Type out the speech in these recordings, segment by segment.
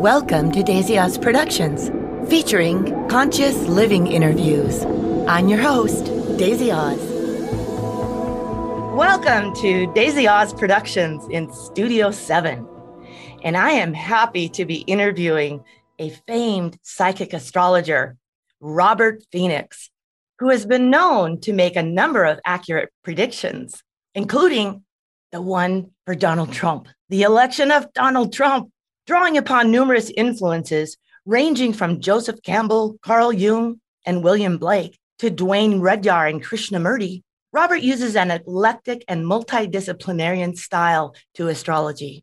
Welcome to Daisy Oz Productions, featuring conscious living interviews. I'm your host, Daisy Oz. Welcome to Daisy Oz Productions in Studio 7. And I am happy to be interviewing a famed psychic astrologer, Robert Phoenix, who has been known to make a number of accurate predictions, including the one for Donald Trump, the election of Donald Trump drawing upon numerous influences ranging from Joseph Campbell, Carl Jung, and William Blake to Dane Rudhyar and Krishnamurti, Robert uses an eclectic and multidisciplinary style to astrology,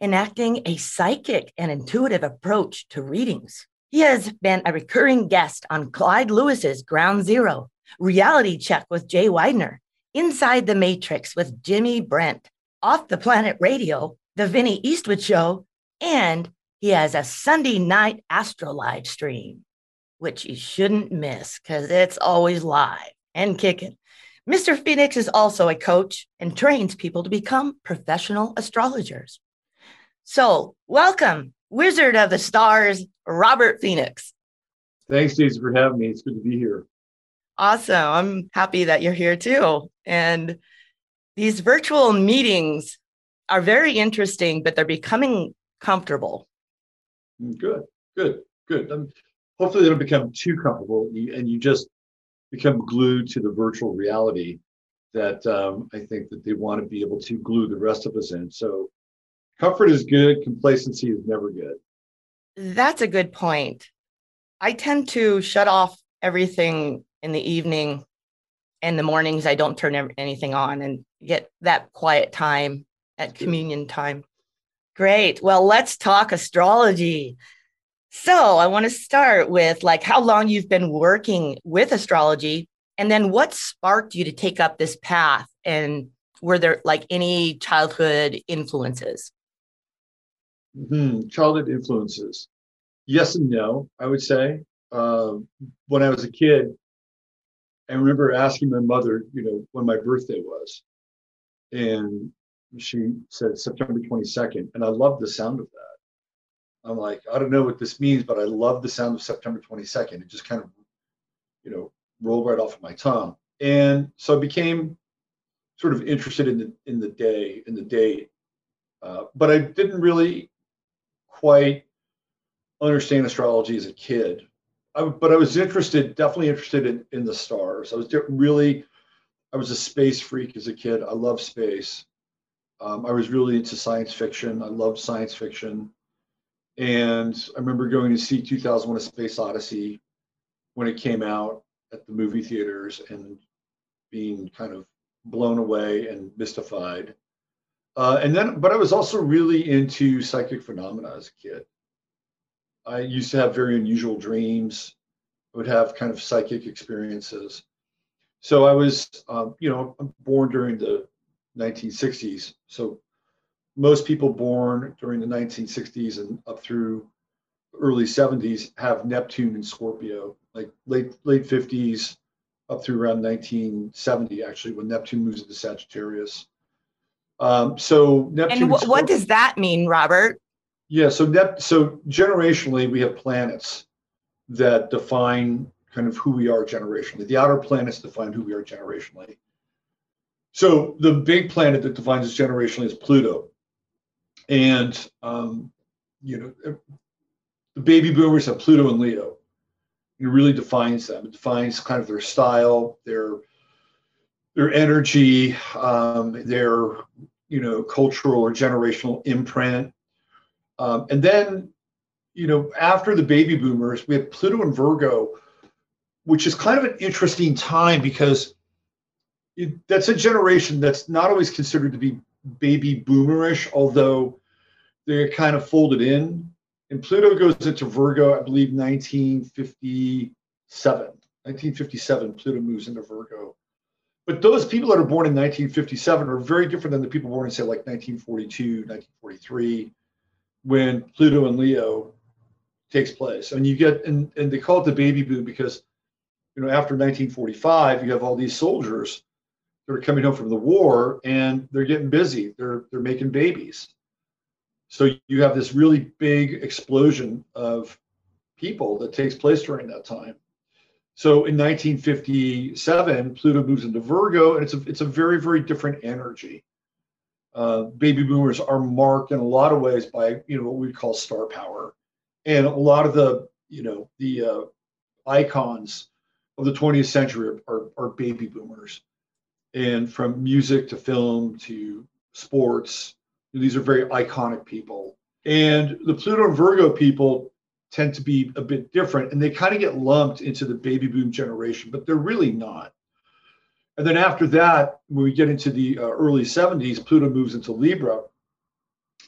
enacting a psychic and intuitive approach to readings. He has been a recurring guest on Clyde Lewis's Ground Zero, Reality Check with Jay Weidner, Inside the Matrix with Jimmy Brent, Off the Planet Radio, The Vinnie Eastwood Show, and he has a Sunday night Astro live stream, which you shouldn't miss because it's always live and kicking. Mr. Phoenix is also a coach and trains people to become professional astrologers. So, welcome, Wizard of the Stars, Robert Phoenix. Thanks, Daisy, for having me. It's good to be here. Awesome. I'm happy that you're here too. And these virtual meetings are very interesting, but they're becoming comfortable. Mm, good, good, good. Um, hopefully, they don't become too comfortable, and you just become glued to the virtual reality that um, I think that they want to be able to glue the rest of us in. So, comfort is good. Complacency is never good. That's a good point. I tend to shut off everything in the evening and the mornings. I don't turn anything on and get that quiet time at communion time. Great. Well, let's talk astrology. So, I want to start with like how long you've been working with astrology and then what sparked you to take up this path and were there like any childhood influences? Mm-hmm. Childhood influences. Yes and no, I would say. Uh, when I was a kid, I remember asking my mother, you know, when my birthday was. And she said September 22nd, and I love the sound of that. I'm like, I don't know what this means, but I love the sound of September 22nd. It just kind of, you know, rolled right off of my tongue. And so I became sort of interested in the in the day, in the date. Uh, but I didn't really quite understand astrology as a kid. I, but I was interested, definitely interested in, in the stars. I was really, I was a space freak as a kid. I love space. Um, I was really into science fiction. I loved science fiction. And I remember going to see 2001 A Space Odyssey when it came out at the movie theaters and being kind of blown away and mystified. Uh, and then, but I was also really into psychic phenomena as a kid. I used to have very unusual dreams. I would have kind of psychic experiences. So I was, um, you know, born during the 1960s. So most people born during the 1960s and up through early 70s have Neptune and Scorpio, like late late 50s up through around 1970, actually, when Neptune moves into Sagittarius. Um, so Neptune. And w- what does that mean, Robert? Yeah, so Nep- so generationally, we have planets that define kind of who we are generationally. The outer planets define who we are generationally. So the big planet that defines us generationally is Pluto, and um, you know the baby boomers have Pluto and Leo. It really defines them. It defines kind of their style, their their energy, um, their you know cultural or generational imprint. Um, and then you know after the baby boomers, we have Pluto and Virgo, which is kind of an interesting time because it, that's a generation that's not always considered to be baby boomerish, although they're kind of folded in. And Pluto goes into Virgo, I believe, 1957. 1957, Pluto moves into Virgo. But those people that are born in 1957 are very different than the people born in, say, like 1942, 1943, when Pluto and Leo takes place. And you get, and, and they call it the baby boom because, you know, after 1945, you have all these soldiers that are coming home from the war and they're getting busy. They're they're making babies. So you have this really big explosion of people that takes place during that time. So in 1957, Pluto moves into Virgo, and it's a it's a very very different energy. Uh, baby boomers are marked in a lot of ways by you know what we call star power, and a lot of the you know the uh, icons of the 20th century are, are, are baby boomers, and from music to film to sports, these are very iconic people. And the Pluto and Virgo people tend to be a bit different and they kind of get lumped into the baby boom generation, but they're really not. And then after that, when we get into the uh, early 70s, Pluto moves into Libra.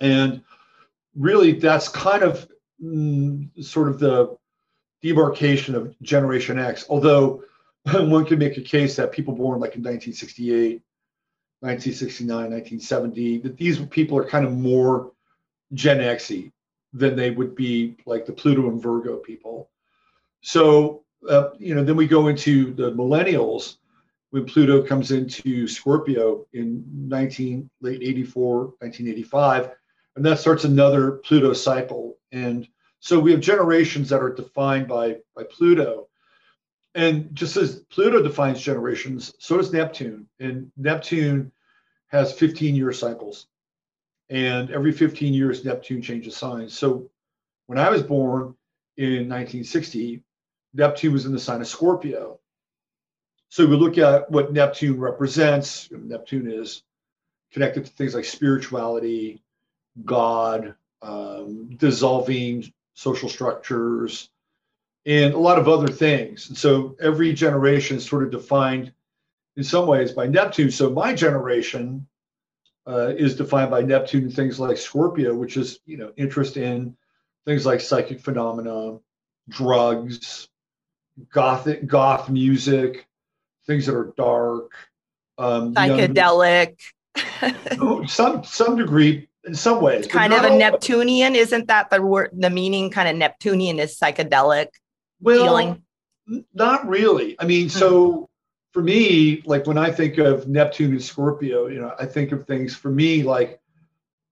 And really, that's kind of mm, sort of the demarcation of Generation X. Although one could make a case that people born like in 1968, 1969, 1970, that these people are kind of more Gen Xy than they would be like the Pluto and Virgo people. So, uh, you know, then we go into the millennials when Pluto comes into Scorpio in 19 late 84, 1985, and that starts another Pluto cycle. And so we have generations that are defined by by Pluto. And just as Pluto defines generations, so does Neptune. And Neptune has 15 year cycles. And every 15 years neptune changes signs. So when i was born in 1960 neptune was in the sign of scorpio. So we look at what neptune represents neptune is connected to things like spirituality god um, dissolving social structures and a lot of other things and so every generation is sort of defined in some ways by neptune so my generation uh, is defined by Neptune and things like Scorpio, which is you know interest in things like psychic phenomena, drugs, gothic goth music, things that are dark, um, psychedelic. Young, some some degree in some ways. Kind of a Neptunian, isn't that the word? The meaning, kind of Neptunian, is psychedelic well, feeling. Not really. I mean, so for me, like when I think of Neptune and Scorpio, you know, I think of things for me like,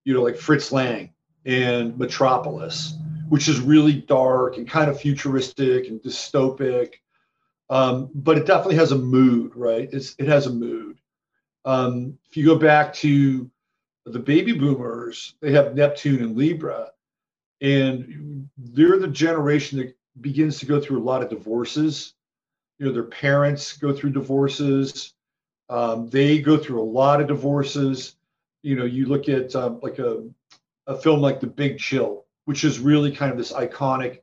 you know, like Fritz Lang and Metropolis, which is really dark and kind of futuristic and dystopic. Um, but it definitely has a mood, right? It's, it has a mood. Um, if you go back to the baby boomers, they have Neptune and Libra, and they're the generation that begins to go through a lot of divorces. You know their parents go through divorces. Um, they go through a lot of divorces. You know you look at um, like a, a film like the big chill which is really kind of this iconic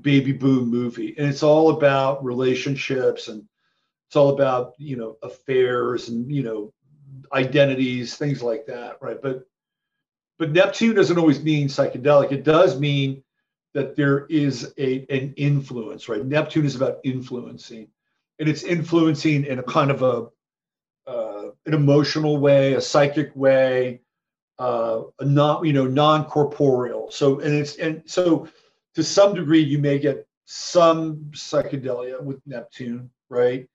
baby boom movie. And it's all about relationships and it's all about you know affairs and you know identities things like that right? But but neptune doesn't always mean psychedelic. It does mean that there is a an influence, right? Neptune is about influencing, and it's influencing in a kind of a uh, an emotional way, a psychic way, uh, a not you know non corporeal. So and it's and so to some degree you may get some psychedelia with Neptune, right?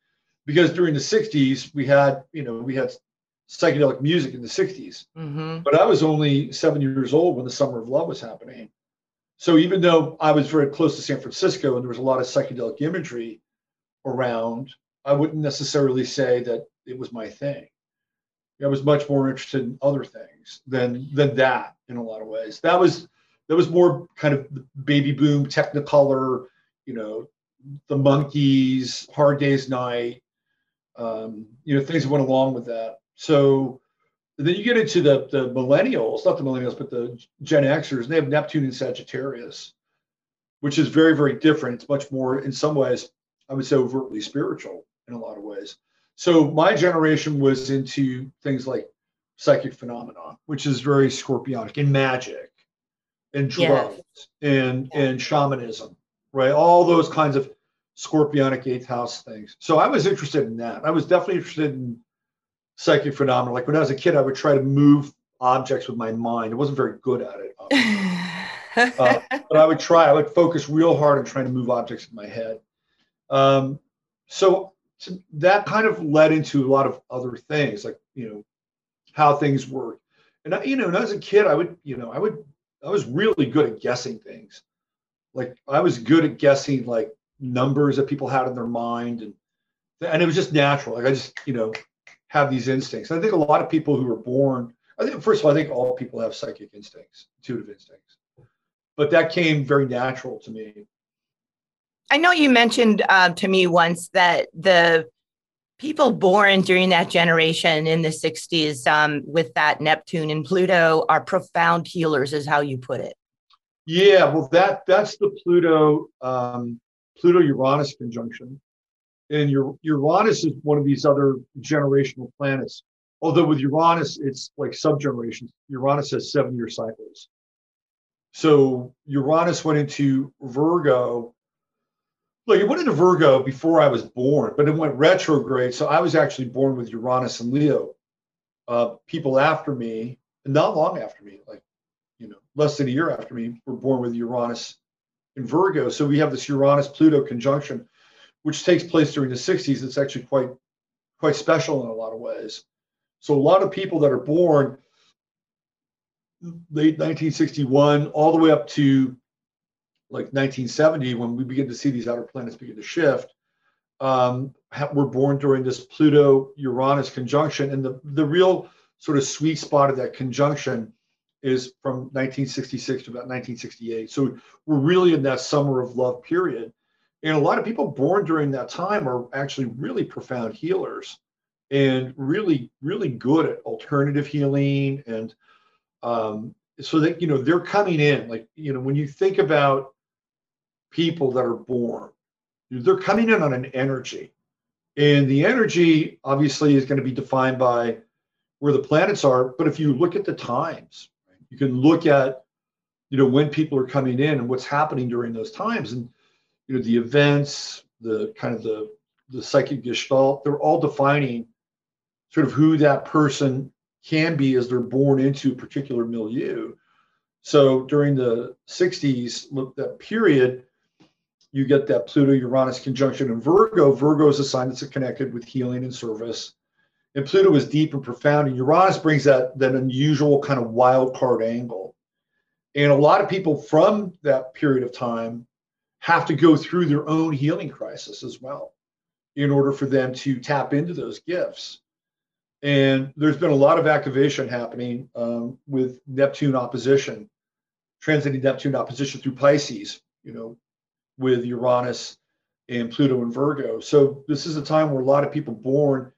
Because during the '60s we had you know we had psychedelic music in the 60s, mm-hmm. but I was only seven years old when the Summer of Love was happening. So even though I was very close to San Francisco and there was a lot of psychedelic imagery around, I wouldn't necessarily say that it was my thing. I was much more interested in other things than than that in a lot of ways. That was that was more kind of baby boom, Technicolor, you know, the Monkees, Hard Day's Night, um, you know, things that went along with that. So then you get into the the millennials, not the millennials, but the Gen Xers, and they have Neptune and Sagittarius, which is very, very different. It's much more, in some ways, I would say overtly spiritual in a lot of ways. So my generation was into things like psychic phenomenon, which is very scorpionic, and magic, and drugs, and yeah. and shamanism, right? All those kinds of scorpionic eighth house things. So I was interested in that. I was definitely interested in psychic phenomena. Like when I was a kid, I would try to move objects with my mind. I wasn't very good at it. uh, but I would try. I would focus real hard on trying to move objects in my head. Um, so, so that kind of led into a lot of other things, like you know how things work. And I, you know, when I was a kid, I would, you know, I would I was really good at guessing things. Like I was good at guessing like numbers that people had in their mind and and it was just natural. Like I just, you know, have these instincts. And I think a lot of people who are born, I think first of all, I think all people have psychic instincts, intuitive instincts. But that came very natural to me. I know you mentioned uh, to me once that the people born during that generation in the 60s um, with that Neptune and Pluto are profound healers, is how you put it. Yeah, well, that that's the Pluto um, Pluto Uranus conjunction, and Uranus is one of these other generational planets. Although with Uranus, it's like subgenerations. Uranus has seven year cycles. So Uranus went into Virgo Look, it went into Virgo before I was born, but it went retrograde. So I was actually born with Uranus and Leo. Uh, people after me, not long after me, like you know, less than a year after me, were born with Uranus in Virgo. So we have this Uranus Pluto conjunction, which takes place during the 60s. It's actually quite quite special in a lot of ways. So a lot of people that are born late 1961 all the way up to like 1970, when we begin to see these outer planets begin to shift, um, were born during this Pluto Uranus conjunction. And the, the real sort of sweet spot of that conjunction is from 1966 to about 1968. So we're really in that summer of love period. And a lot of people born during that time are actually really profound healers and really, really good at alternative healing. And um, so that, you know, they're coming in. Like, you know, when you think about people that are born. They're coming in on an energy. And the energy obviously is going to be defined by where the planets are. But if you look at the times, you can look at, you know, when people are coming in and what's happening during those times. And, you know, the events, the kind of the, the psychic gestalt, they're all defining sort of who that person can be as they're born into a particular milieu. So during the 60s, that period, you get that Pluto Uranus conjunction in Virgo. Virgo is a sign that's connected with healing and service. And Pluto is deep and profound. And Uranus brings that, that unusual kind of wild card angle. And a lot of people from that period of time have to go through their own healing crisis as well in order for them to tap into those gifts. And there's been a lot of activation happening um, with Neptune opposition, transiting Neptune opposition through Pisces. You know, with Uranus and Pluto and Virgo. So this is a time where a lot of people born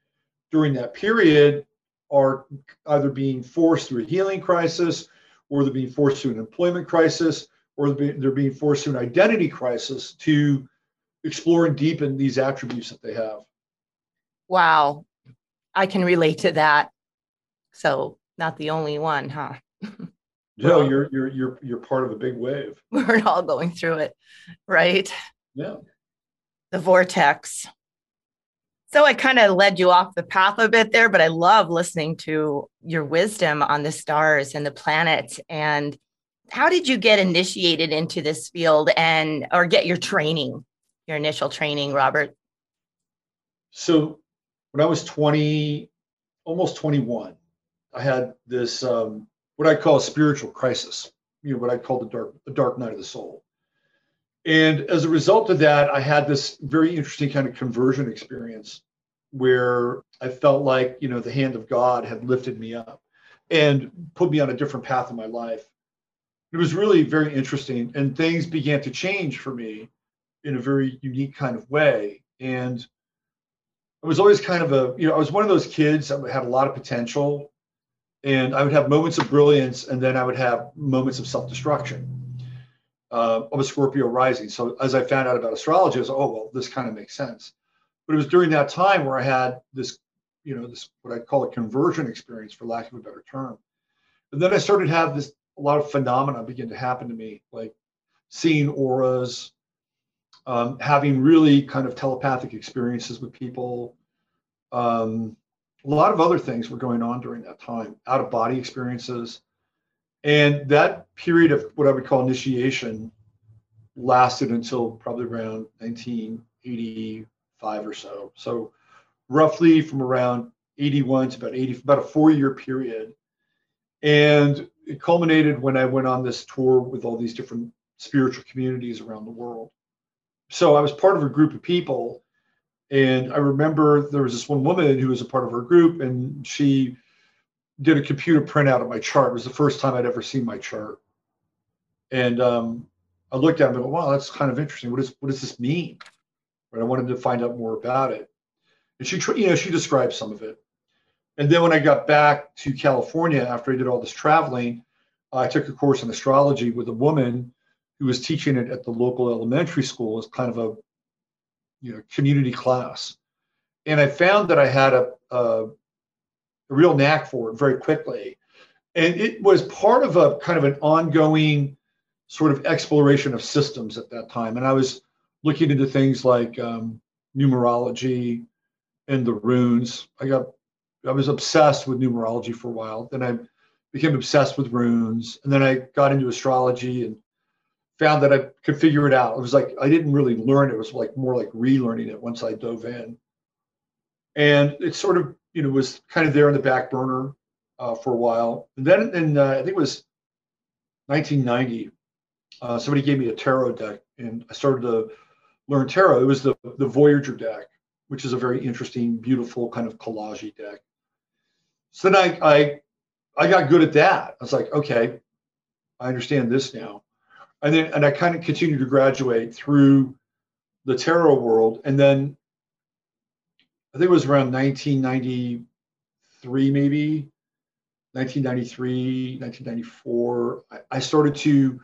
during that period are either being forced through a healing crisis, or they're being forced through an employment crisis, or they're being forced through an identity crisis to explore and deepen these attributes that they have. Wow. I can relate to that. So not the only one, huh? No, you're you're you're you're part of a big wave. We're all going through it, right? Yeah. The vortex. So I kind of led you off the path a bit there, but I love listening to your wisdom on the stars and the planets. And how did you get initiated into this field and or get your training, your initial training, Robert? So when I was 20, almost 21, I had this um, what I call a spiritual crisis, you know, what I call the dark, the dark night of the soul. And as a result of that, I had this very interesting kind of conversion experience where I felt like, you know, the hand of God had lifted me up and put me on a different path in my life. It was really very interesting. And things began to change for me in a very unique kind of way. And I was always kind of a, you know, I was one of those kids that had a lot of potential and I would have moments of brilliance, and then I would have moments of self-destruction uh, of a Scorpio rising. So as I found out about astrology, I was oh well, this kind of makes sense. But it was during that time where I had this, you know, this what I call a conversion experience, for lack of a better term. And then I started to have this a lot of phenomena begin to happen to me, like seeing auras, um, having really kind of telepathic experiences with people. Um, a lot of other things were going on during that time, out of body experiences. And that period of what I would call initiation lasted until probably around 1985 or so. So roughly from around 81 to about 80, about a four year period. And it culminated when I went on this tour with all these different spiritual communities around the world. So I was part of a group of people. And I remember there was this one woman who was a part of her group, and she did a computer printout of my chart. It was the first time I'd ever seen my chart. And um, I looked at it and go, wow, that's kind of interesting. What, is, what does this mean? But I wanted to find out more about it. And she, you know, she described some of it. And then when I got back to California after I did all this traveling, I took a course in astrology with a woman who was teaching it at the local elementary school as kind of a you know community class. And I found that I had a, a, a real knack for it very quickly. And it was part of a kind of an ongoing sort of exploration of systems at that time. And I was looking into things like um, numerology and the runes. I got I was obsessed with numerology for a while. Then I became obsessed with runes, and then I got into astrology and found that I could figure it out. It was like I didn't really learn it. It was like more like relearning it once I dove in, and it sort of you know was kind of there in the back burner uh, for a while. And then in uh, I think it was 1990, uh, somebody gave me a tarot deck, and I started to learn tarot. It was the the Voyager deck, which is a very interesting, beautiful kind of collage deck. So then I, I, I got good at that. I was like, okay, I understand this now. And then, and I kind of continued to graduate through the tarot world. And then I think it was around 1993, maybe 1993, 1994. I, I started to,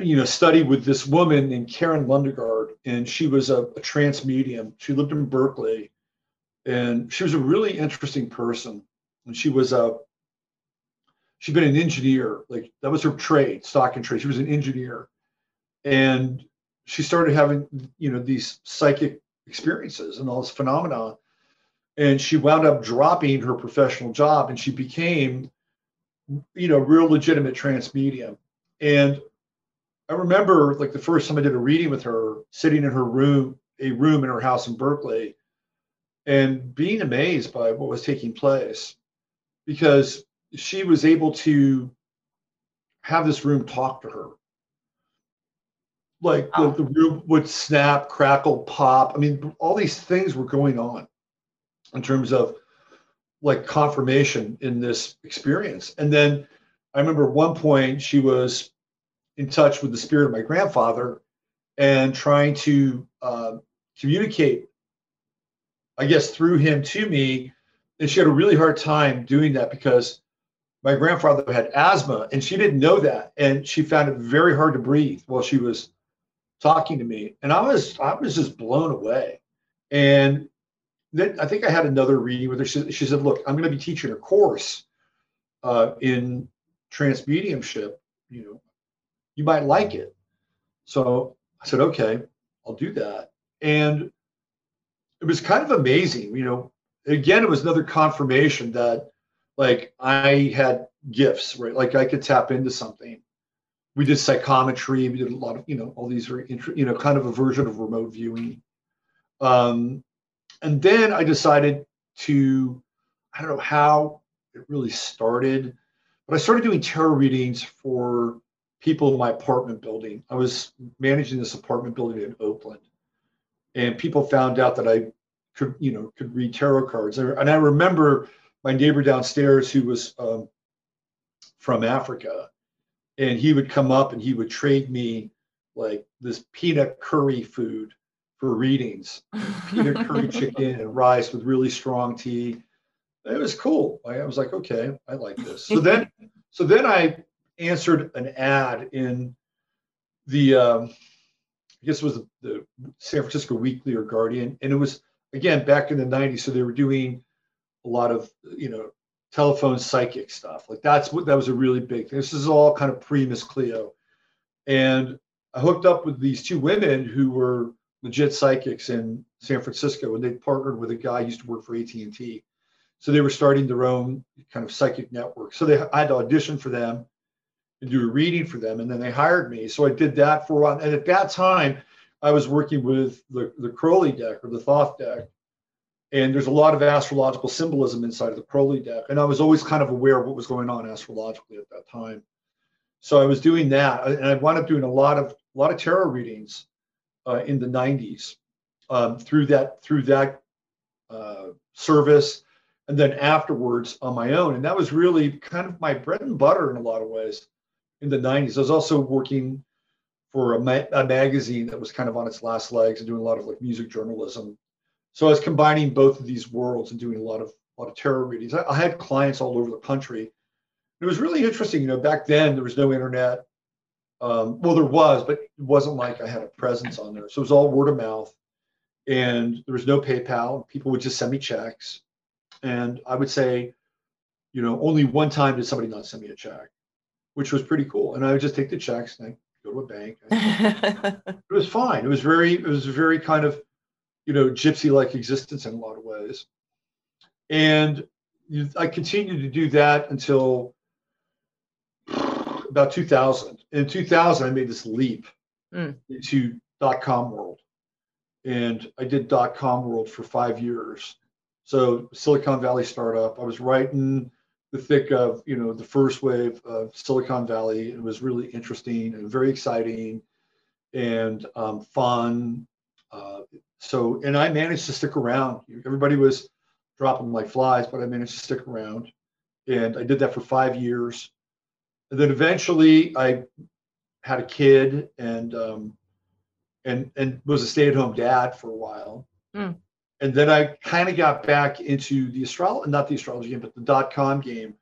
you know, study with this woman named Karen Lundegaard, and she was a, a trance medium. She lived in Berkeley, and she was a really interesting person. And she was a she'd been an engineer, like that was her trade, stock and trade. She was an engineer, and she started having you know these psychic experiences and all this phenomena. And she wound up dropping her professional job, and she became, you know, real legitimate trance medium. And I remember like the first time I did a reading with her, sitting in her room, a room in her house in Berkeley, and being amazed by what was taking place because she was able to have this room talk to her. Like oh. the, the room would snap, crackle, pop. I mean, all these things were going on in terms of like confirmation in this experience. And then I remember one point she was in touch with the spirit of my grandfather and trying to uh, communicate I guess, through him to me. And she had a really hard time doing that because my grandfather had asthma and she didn't know that. And she found it very hard to breathe while she was talking to me. And I was, I was just blown away. And then I think I had another reading with her. She, she said, Look, I'm going to be teaching a course uh, in trance mediumship. You know, you might like it. So I said, Okay, I'll do that. And it was kind of amazing. You know, again, it was another confirmation that like I had gifts, right? Like I could tap into something. We did psychometry. We did a lot of, you know, all these very, you know, kind of a version of remote viewing. Um, and then I decided to, I don't know how it really started, but I started doing tarot readings for people in my apartment building. I was managing this apartment building in Oakland and people found out that I could, you know, could read tarot cards. And I remember my neighbor downstairs who was um, from Africa, and he would come up and he would trade me like this peanut curry food for readings, peanut curry chicken and rice with really strong tea. It was cool. I was like, okay, I like this. So then, so then I answered an ad in the um, I guess it was the, San Francisco Weekly or Guardian, and it was again back in the 90s. So they were doing a lot of you know telephone psychic stuff. Like that's what that was a really big thing. This is all kind of pre Miss Cleo, and I hooked up with these two women who were legit psychics in San Francisco, and they partnered with a guy who used to work for AT and T. So they were starting their own kind of psychic network. So they I had to audition for them and do a reading for them. And then they hired me. So I did that for a while. And at that time, I was working with the, the Crowley deck or the Thoth deck. And there's a lot of astrological symbolism inside of the Crowley deck. And I was always kind of aware of what was going on astrologically at that time. So I was doing that, and I wound up doing a lot of a lot of tarot readings uh, in the 90s um, through that through that uh, service, and then afterwards on my own. And that was really kind of my bread and butter in a lot of ways in the 90s. I was also working for a, ma- a magazine that was kind of on its last legs and doing a lot of like music journalism. So I was combining both of these worlds and doing a lot of a lot of tarot readings. I, I had clients all over the country it was really interesting. You know, back then there was no internet. Um, well, there was, but it wasn't like I had a presence on there. So it was all word of mouth, and there was no PayPal. People would just send me checks, and I would say, you know, only one time did somebody not send me a check, which was pretty cool. And I would just take the checks and I go to a bank. it was fine. It was very, it was a very kind of, you know, gypsy-like existence in a lot of ways. And I continued to do that until about 2000. In 2000, I made this leap mm. into dot com world. And I did dot com world for five years. So Silicon Valley startup. I was in the thick of you know the first wave of Silicon Valley. It was really interesting and very exciting and um, fun. Uh, so and I managed to stick around. Everybody was dropping like flies, but I managed to stick around. And I did that for five years. And then eventually I had a kid and um, and and was a stay-at-home dad for a while. Mm. And then I kind of got back into the astrology, not the astrology game, but the dot com game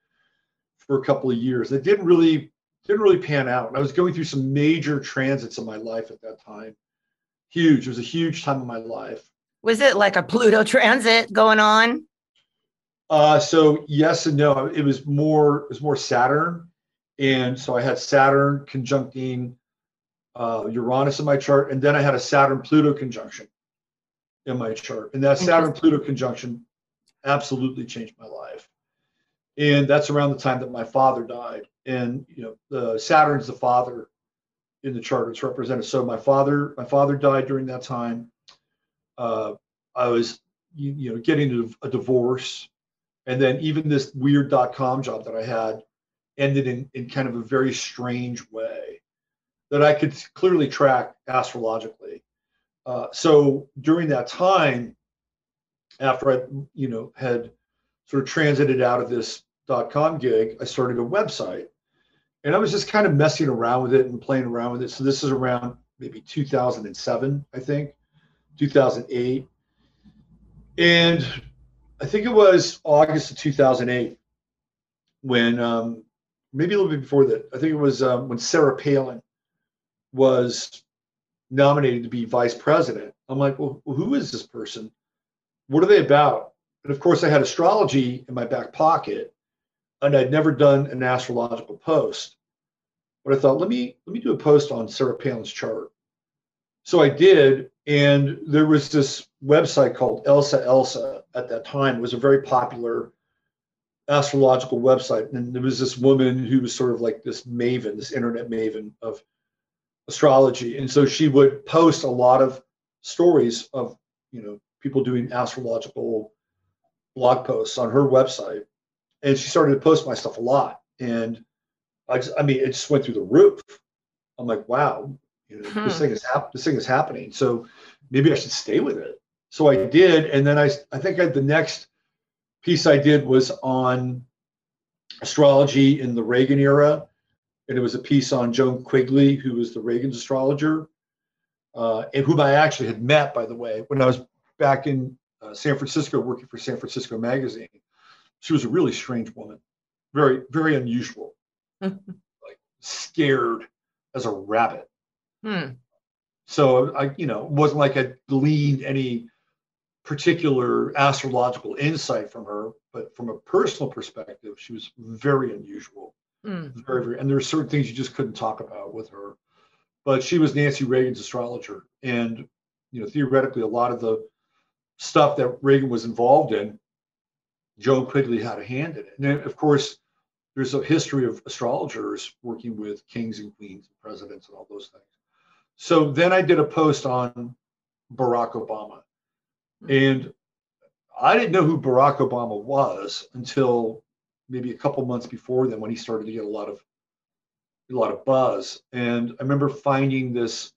for a couple of years. It didn't really didn't really pan out. And I was going through some major transits in my life at that time. Huge. It was a huge time of my life. Was it like a Pluto transit going on? Uh, so yes and no. It was more it was more Saturn and so I had Saturn conjuncting uh, Uranus in my chart, and then I had a Saturn Pluto conjunction in my chart. And that Saturn Pluto conjunction absolutely changed my life. And that's around the time that my father died. And you know, the Saturn's the father in the chart. It's represented. So my father, my father died during that time. Uh, I was, you, you know, getting a divorce, and then even this weird dot com job that I had ended in, in kind of a very strange way that I could clearly track astrologically. Uh, so during that time, after I, you know, had sort of transited out of this dot com gig, I started a website, and I was just kind of messing around with it and playing around with it. So this is around maybe 2007, I think, 2008, and I think it was August of 2008 when um, maybe a little bit before that. I think it was um, when Sarah Palin was nominated to be vice president. I'm like, well, who is this person? What are they about? And of course, I had astrology in my back pocket, and I'd never done an astrological post. But I thought, let me let me do a post on Sarah Palin's chart. So I did, and there was this website called Elsa Elsa at that time. It was a very popular astrological website, and there was this woman who was sort of like this maven, this internet maven of astrology, and so she would post a lot of stories of you know people doing astrological blog posts on her website, and she started to post my stuff a lot, and I just, I mean, it just went through the roof. I'm like, wow, you know, hmm. this thing is hap- this thing is happening. So maybe I should stay with it. So I did, and then I I think I, the next piece I did was on astrology in the Reagan era, and it was a piece on Joan Quigley, who was the Reagan's astrologer, uh, and whom I actually had met, by the way, when I was back in uh, San Francisco working for San Francisco Magazine. She was a really strange woman, very, very unusual, like scared as a rabbit. Hmm. So I, you know, wasn't like I gleaned any particular astrological insight from her, but from a personal perspective, she was very unusual. Mm. Very, very, and there are certain things you just couldn't talk about with her. But she was Nancy Reagan's astrologer, and you know, theoretically, a lot of the stuff that Reagan was involved in, Joan Quigley had a hand in it. And then, of course, there's a history of astrologers working with kings and queens and presidents and all those things. So then I did a post on Barack Obama and I didn't know who Barack Obama was until maybe a couple months before then when he started to get a lot of a lot of buzz. And I remember finding this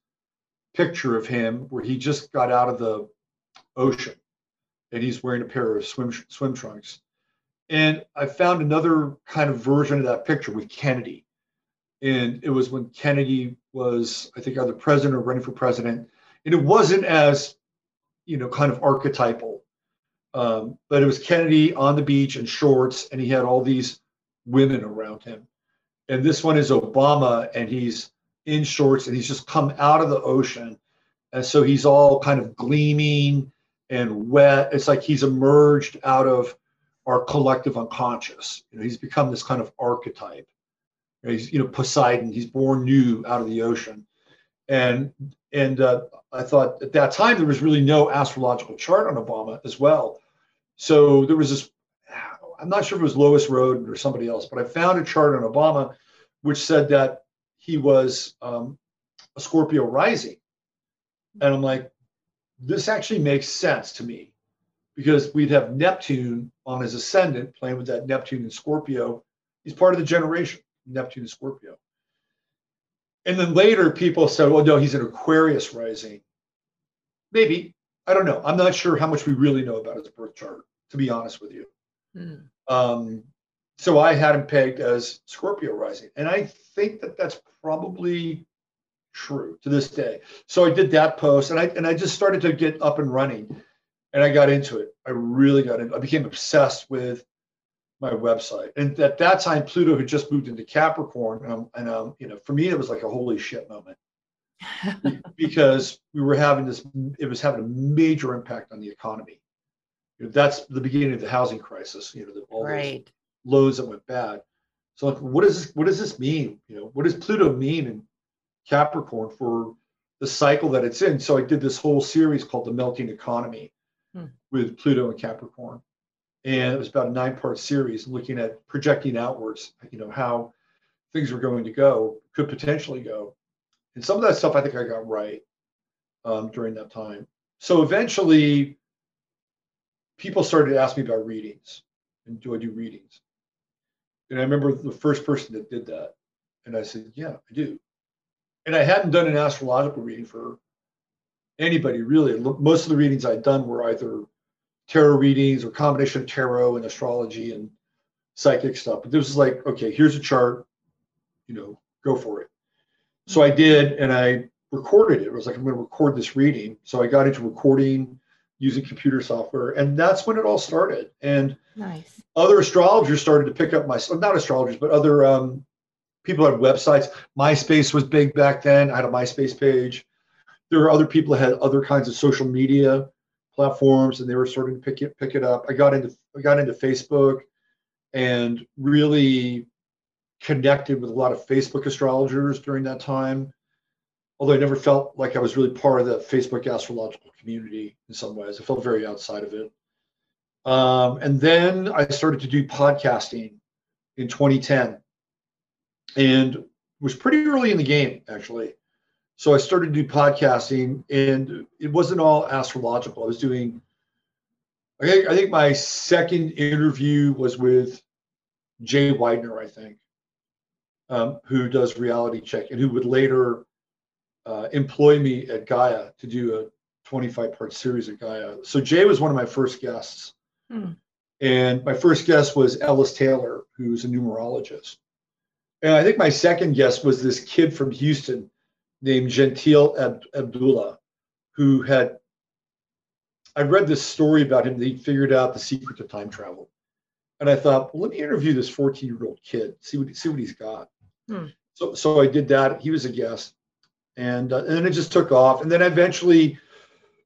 picture of him where he just got out of the ocean and he's wearing a pair of swim swim trunks. And I found another kind of version of that picture with Kennedy. And it was when Kennedy was, I think, either president or running for president. And it wasn't as, you know, kind of archetypal. Um, but it was Kennedy on the beach in shorts, and he had all these women around him. And this one is Obama, and he's in shorts, and he's just come out of the ocean. And so he's all kind of gleaming and wet. It's like he's emerged out of our collective unconscious. You know, he's become this kind of archetype. He's, you know, Poseidon. He's born new out of the ocean, and and uh, I thought at that time there was really no astrological chart on Obama as well. So there was this. I'm not sure if it was Lois Rodden or somebody else, but I found a chart on Obama which said that he was um, a Scorpio rising, and I'm like, this actually makes sense to me because we'd have Neptune on his ascendant playing with that Neptune and Scorpio. He's part of the generation, Neptune and Scorpio. And then later people said, well, no, he's an Aquarius rising. Maybe. I don't know. I'm not sure how much we really know about his birth chart, to be honest with you. Mm. Um, so I had him pegged as Scorpio rising. And I think that that's probably true to this day. So I did that post and I and I just started to get up and running and I got into it. I really got into I became obsessed with my website. And at that time Pluto had just moved into Capricorn and, um, and um, you know, for me it was like a holy shit moment. because we were having this it was having a major impact on the economy. You know, that's the beginning of the housing crisis, you know, the, all right. those lows that went bad. So like, what does this, what does this mean? You know, what does Pluto mean in Capricorn for the cycle that it's in. So I did this whole series called The Melting Economy hmm. with Pluto and Capricorn. And it was about a nine part series looking at projecting outwards, you know, how things were going to go, could potentially go. And some of that stuff I think I got right um, during that time. So eventually, people started to ask me about readings and do I do readings? And I remember the first person that did that. And I said, Yeah, I do and I hadn't done an astrological reading for anybody really. Most of the readings I'd done were either tarot readings or combination of tarot and astrology and psychic stuff. But this was like, okay, here's a chart, you know, go for it. So I did, and I recorded it. It was like, I'm going to record this reading. So I got into recording using computer software, and that's when it all started. And nice. other astrologers started to pick up my, not astrologers, but other um, people had websites. MySpace was big back then. I had a MySpace page. There were other people that had other kinds of social media platforms, and they were starting to pick it pick it up. I got into I got into Facebook, and really connected with a lot of Facebook astrologers during that time. Although I never felt like I was really part of the Facebook astrological community in some ways, I felt very outside of it. Um, and then I started to do podcasting in 2010 and was pretty early in the game actually. So I started to do podcasting, and it wasn't all astrological. I was doing. I think, I think my second interview was with Jay Weidner, I think, um, who does reality check and who would later uh, employ me at Gaia to do a 25 part series at Gaia. So Jay was one of my first guests. Hmm. And my first guest was Ellis Taylor, who's a numerologist. And I think my second guest was this kid from Houston named Gentile Ab- Abdullah, who had, I read this story about him that he figured out the secret to time travel. And I thought, well, let me interview this 14 year old kid, see what, see what he's got. Hmm. So, so I did that. He was a guest. And, uh, and then it just took off. And then I eventually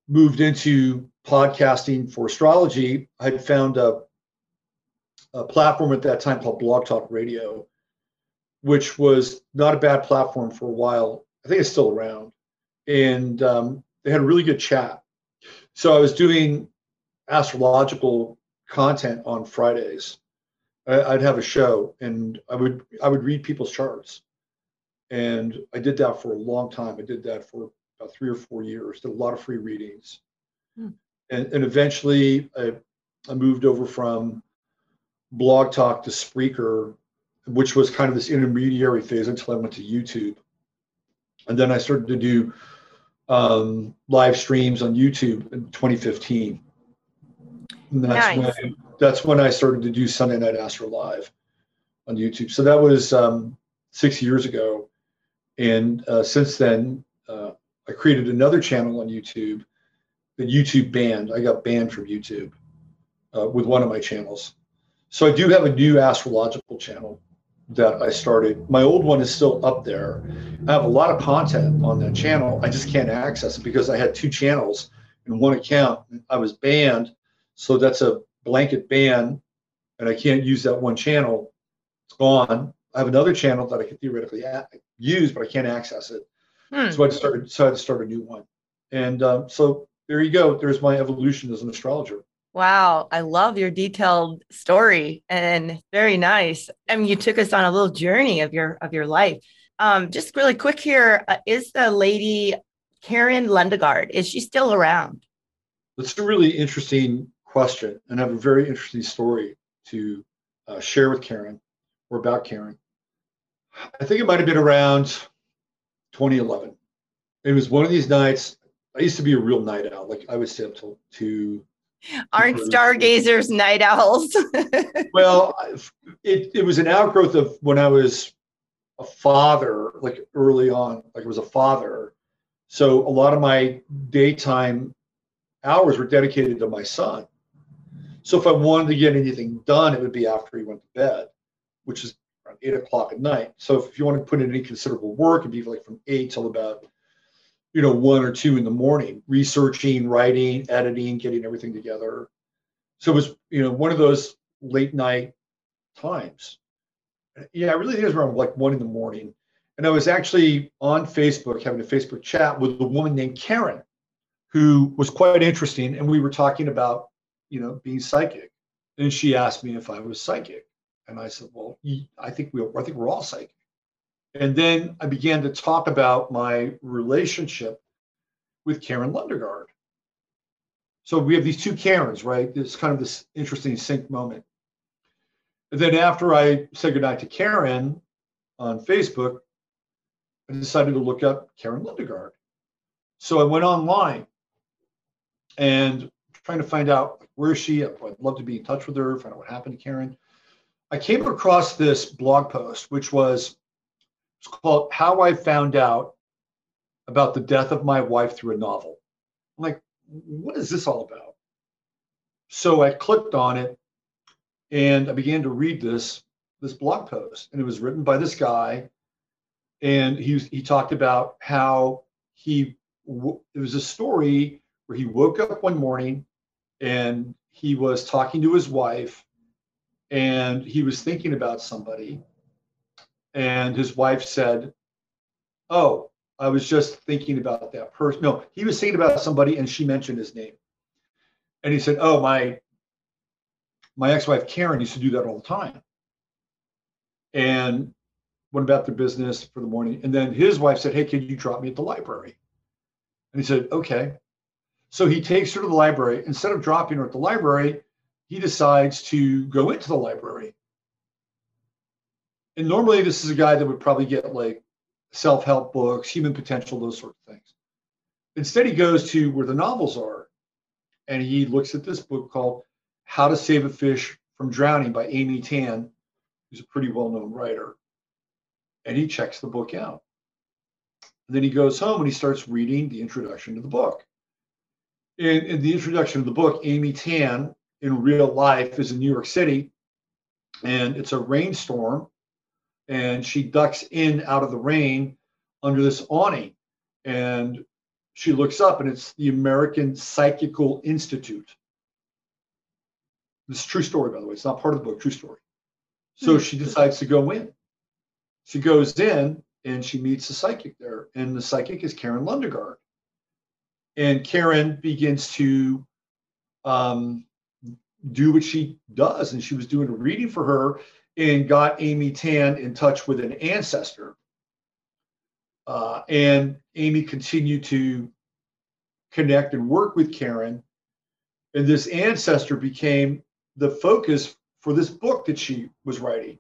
moved into podcasting for astrology. I had found a, a platform at that time called Blog Talk Radio which was not a bad platform for a while. I think it's still around. And um, they had a really good chat. So I was doing astrological content on Fridays. I, would have a show and I would I would read people's charts. And I did that for a long time. I did that for about three or four years, did a lot of free readings. Hmm. And, and eventually I I moved over from Blog Talk to Spreaker, which was kind of this intermediary phase until I went to YouTube. And then I started to do um, live streams on YouTube in 2015. And that's nice. when that's when I started to do Sunday Night Astro Live on YouTube. So that was um, six years ago, and uh, since then uh, I created another channel on YouTube. The YouTube banned. I got banned from YouTube uh, with one of my channels. So I do have a new astrological channel that I started. My old one is still up there. I have a lot of content on that channel. I just can't access it because I had two channels in one account. I was banned. So that's a blanket ban, and I can't use that one channel. It's gone. I have another channel that I could theoretically use, but I can't access it. Hmm. So I started. So I had to start a new one. And um, so there you go. There's my evolution as an astrologer. Wow, I love your detailed story and very nice. I mean, you took us on a little journey of your of your life. Um, just really quick here, uh, is the lady Karen Lundegaard is she still around? That's a really interesting question, and I have a very interesting story to uh, share with Karen or about Karen. I think it might have been around 2011. It was one of these nights. I used to be a real night owl. Like I would stay up till two Aren't stargazers night owls? well, it, it was an outgrowth of when I was a father, like early on, like I was a father. So a lot of my daytime hours were dedicated to my son. So if I wanted to get anything done, it would be after he went to bed, which is around eight o'clock at night. So if you want to put in any considerable work, it'd be like from eight till about you know, one or two in the morning, researching, writing, editing, getting everything together. So it was, you know, one of those late night times. Yeah, I really think it was around like one in the morning. And I was actually on Facebook having a Facebook chat with a woman named Karen, who was quite interesting. And we were talking about, you know, being psychic. And she asked me if I was psychic. And I said, well, I think we, I think we're all psychic. And then I began to talk about my relationship with Karen Lundegaard. So we have these two Karens, right? It's kind of this interesting sync moment. And then after I said goodnight to Karen on Facebook, I decided to look up Karen Lundegaard. So I went online and trying to find out where is she? I'd love to be in touch with her, find out what happened to Karen. I came across this blog post, which was it's called How I Found Out About the Death of My Wife Through a Novel. I'm like, what is this all about? So I clicked on it and I began to read this this blog post, and it was written by this guy, and he he talked about how he it was a story where he woke up one morning and he was talking to his wife and he was thinking about somebody and his wife said, Oh, I was just thinking about that person. No, he was thinking about somebody and she mentioned his name. And he said, Oh, my my ex-wife Karen used to do that all the time. And went about their business for the morning. And then his wife said, Hey, can you drop me at the library? And he said, Okay. So he takes her to the library. Instead of dropping her at the library, he decides to go into the library and normally this is a guy that would probably get like self-help books, human potential, those sort of things. Instead, he goes to where the novels are, and he looks at this book called "How to Save a Fish from Drowning" by Amy Tan, who's a pretty well-known writer, and he checks the book out. And then he goes home and he starts reading the introduction to the book. In, in the introduction of the book, Amy Tan in real life is in New York City, and it's a rainstorm and she ducks in out of the rain under this awning and she looks up and it's the American Psychical Institute. This is true story, by the way. It's not part of the book, true story. So mm-hmm. she decides to go in. She goes in and she meets a psychic there, and the psychic is Karen Lundegaard. And Karen begins to um, do what she does, and she was doing a reading for her, and got Amy Tan in touch with an ancestor. Uh, and Amy continued to connect and work with Karen And this ancestor became the focus for this book that she was writing.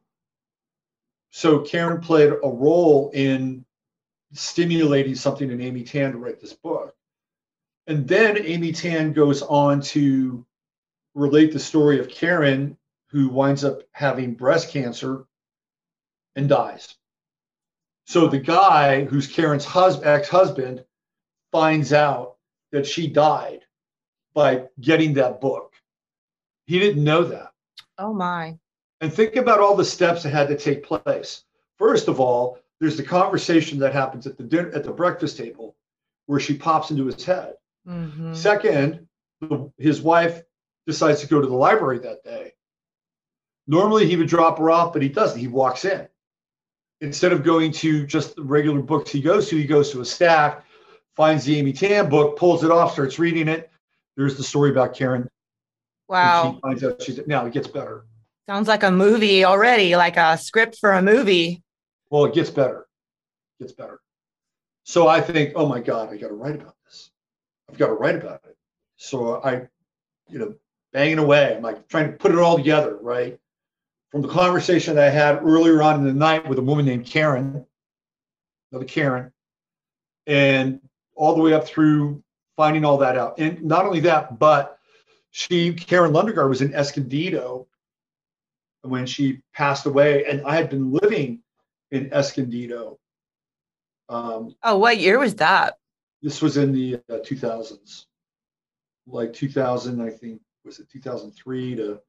So Karen played a role in stimulating something in Amy Tan to write this book. And then Amy Tan goes on to relate the story of Karen, who winds up having breast cancer and dies. So the guy who's Karen's hus- ex-husband finds out that she died by getting that book. He didn't know that. Oh my. And think about all the steps that had to take place. First of all, there's the conversation that happens at the dinner at the breakfast table where she pops into his head. Mhm. Second, his wife decides to go to the library that day. Normally he would drop her off, but he doesn't. He walks in. Instead of going to just the regular books he goes to, he goes to a stack, finds the Amy Tan book, pulls it off, starts reading it. There's the story about Karen. Wow. She finds out she's now it gets better. Sounds like a movie already, like a script for a movie. Well, it gets better. It gets better. So I think, oh my God, I got to write about. I've got to write about it. So I, you know, banging away. I'm like trying to put it all together, right? From the conversation I had earlier on in the night with a woman named Karen, another Karen, and all the way up through finding all that out. And not only that, but she, Karen Lundegaard, was in Escondido when she passed away, and I had been living in Escondido. Um, Oh, what year was that? This was in the uh, 2000s, like 2000, I think, was it 2003 to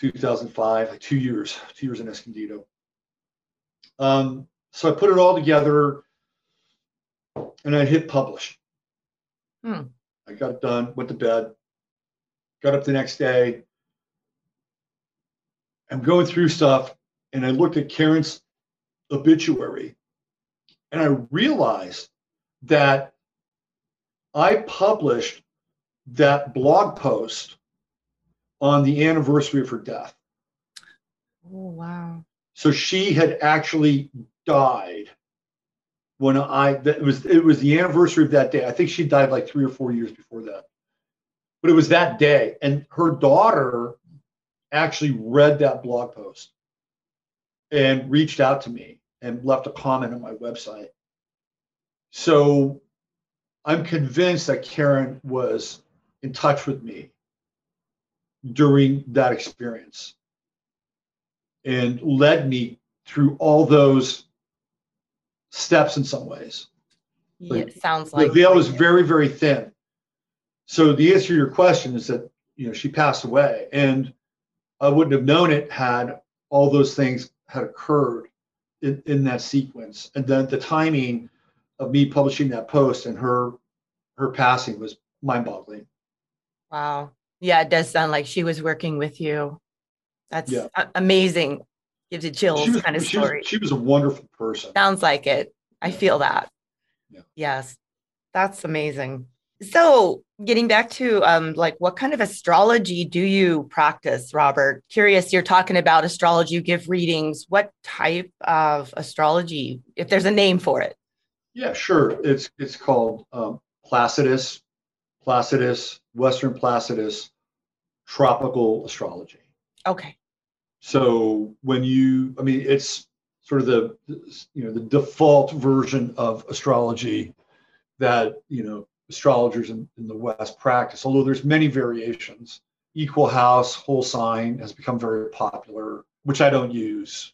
2005, like two years, two years in Escondido. Um, so I put it all together and I hit publish. Hmm. I got it done, went to bed, got up the next day. I'm going through stuff and I looked at Karen's obituary and I realized that I published that blog post on the anniversary of her death. Oh, wow. So she had actually died when I that was it was the anniversary of that day. I think she died like three or four years before that. But it was that day. And her daughter actually read that blog post and reached out to me and left a comment on my website. So I'm convinced that Karen was in touch with me during that experience and led me through all those steps in some ways. Like, it sounds like the veil was very, very thin. So the answer to your question is that you know she passed away, and I wouldn't have known it had all those things had occurred in, in that sequence. And then the timing of me publishing that post and her her passing was mind-boggling. Wow. Yeah, it does sound like she was working with you. That's Yeah. amazing. Gives you chills was, kind of she was- story. she was a wonderful person. Sounds like it. I Yeah. feel that. Yeah. Yes. That's amazing. So, getting back to um like what kind of astrology do you practice, Robert? Curious, you're talking about astrology, you give readings. What type of astrology, if there's a name for it? Yeah, sure. It's it's called um, Placidus, Placidus, Western Placidus, tropical astrology. Okay. So when you, I mean, it's sort of the you know the default version of astrology that you know astrologers in, in the West practice. Although there's many variations. Equal house, whole sign has become very popular, which I don't use.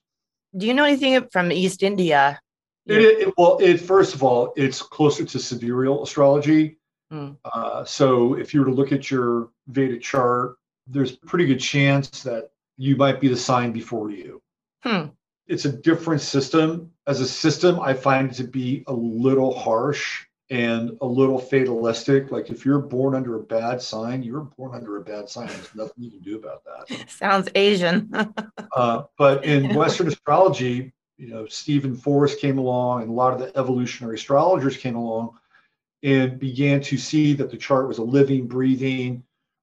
Do you know anything from East India? It, it, well, it first of all, it's closer to sidereal astrology. Hmm. Uh, so if you were to look at your Vedic chart, there's a pretty good chance that you might be the sign before you. Hmm. It's a different system. As a system, I find it to be a little harsh and a little fatalistic. Like if you're born under a bad sign, you're born under a bad sign. There's nothing you can do about that. Sounds Asian. Uh, but in Western astrology, you know, Steven Forrest came along and a lot of the evolutionary astrologers came along and began to see that the chart was a living, breathing,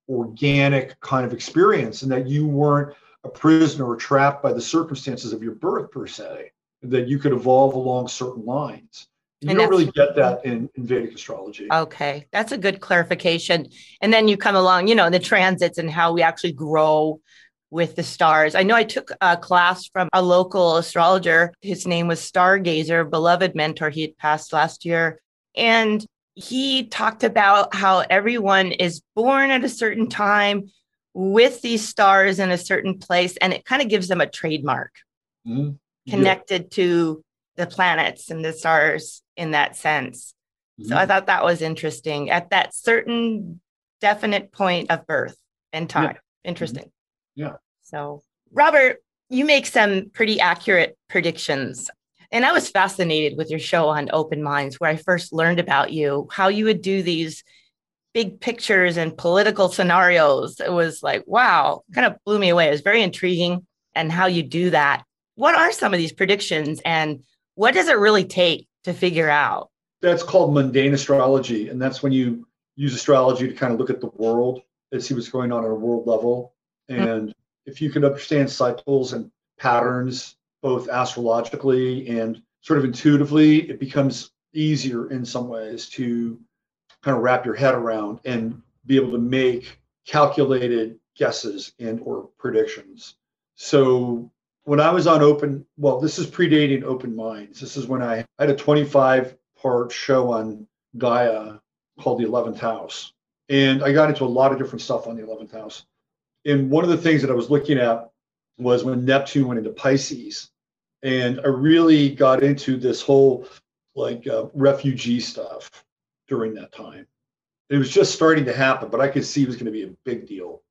organic kind of experience and that you weren't a prisoner or trapped by the circumstances of your birth per se, that you could evolve along certain lines. You and don't really get that in, in Vedic astrology. Okay, that's a good clarification. And then you come along, you know, the transits and how we actually grow with the stars. I know I took a class from a local astrologer. His name was Stargazer, beloved mentor. He had passed last year. And he talked about how everyone is born at a certain time with these stars in a certain place, and it kind of gives them a trademark mm-hmm. connected yeah. to the planets and the stars in that sense. Mm-hmm. So I thought that was interesting at that certain definite point of birth and time. Yeah. Interesting. Yeah. So, Robert, you make some pretty accurate predictions. And I was fascinated with your show on Open Minds, where I first learned about you, how you would do these big pictures and political scenarios. It was like, wow, kind of blew me away. It was very intriguing and how you do that. What are some of these predictions and what does it really take to figure out? That's called mundane astrology. And that's when you use astrology to kind of look at the world and see what's going on at a world level. Mm-hmm. And mm-hmm. If you can understand cycles and patterns, both astrologically and sort of intuitively, it becomes easier in some ways to kind of wrap your head around and be able to make calculated guesses and or predictions. So when I was on open, well, this is predating open minds. This is when I had a 25 part show on Gaia called the 11th house. And I got into a lot of different stuff on the 11th house. And one of the things that I was looking at was when Neptune went into Pisces. And I really got into this whole like uh, refugee stuff during that time. It was just starting to happen, but I could see it was going to be a big deal,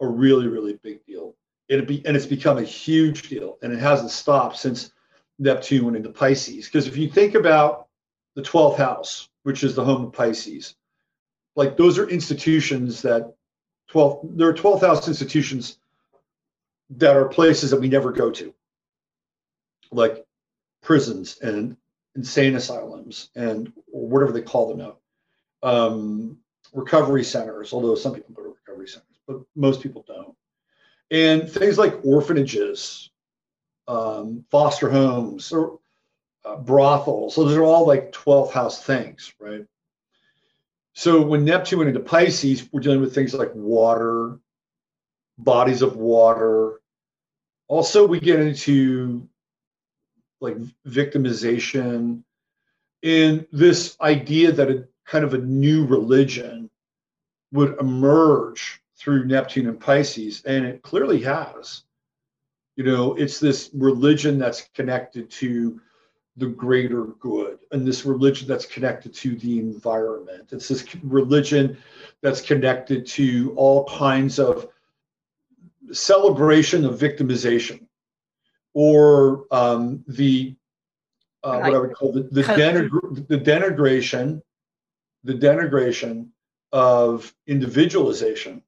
a really, really big deal It'd be and it's become a huge deal and it hasn't stopped since neptune went into pisces because if you think about the 12th house which is the home of pisces like those are institutions that 12 there are 12,000 institutions that are places that we never go to like prisons and insane asylums and whatever they call them now um, recovery centers although some people go to recovery centers but most people don't and things like orphanages, um, foster homes, or uh, brothels. So those are all like 12th house things, right? So when Neptune went into Pisces, we're dealing with things like water, bodies of water. Also, we get into like victimization and this idea that a kind of a new religion would emerge through Neptune and Pisces, and it clearly has. You know, it's this religion that's connected to the greater good, and this religion that's connected to the environment. It's this religion that's connected to all kinds of celebration of victimization or um, the uh, what I would call the, the, denigr- the denigration, the denigration of individualization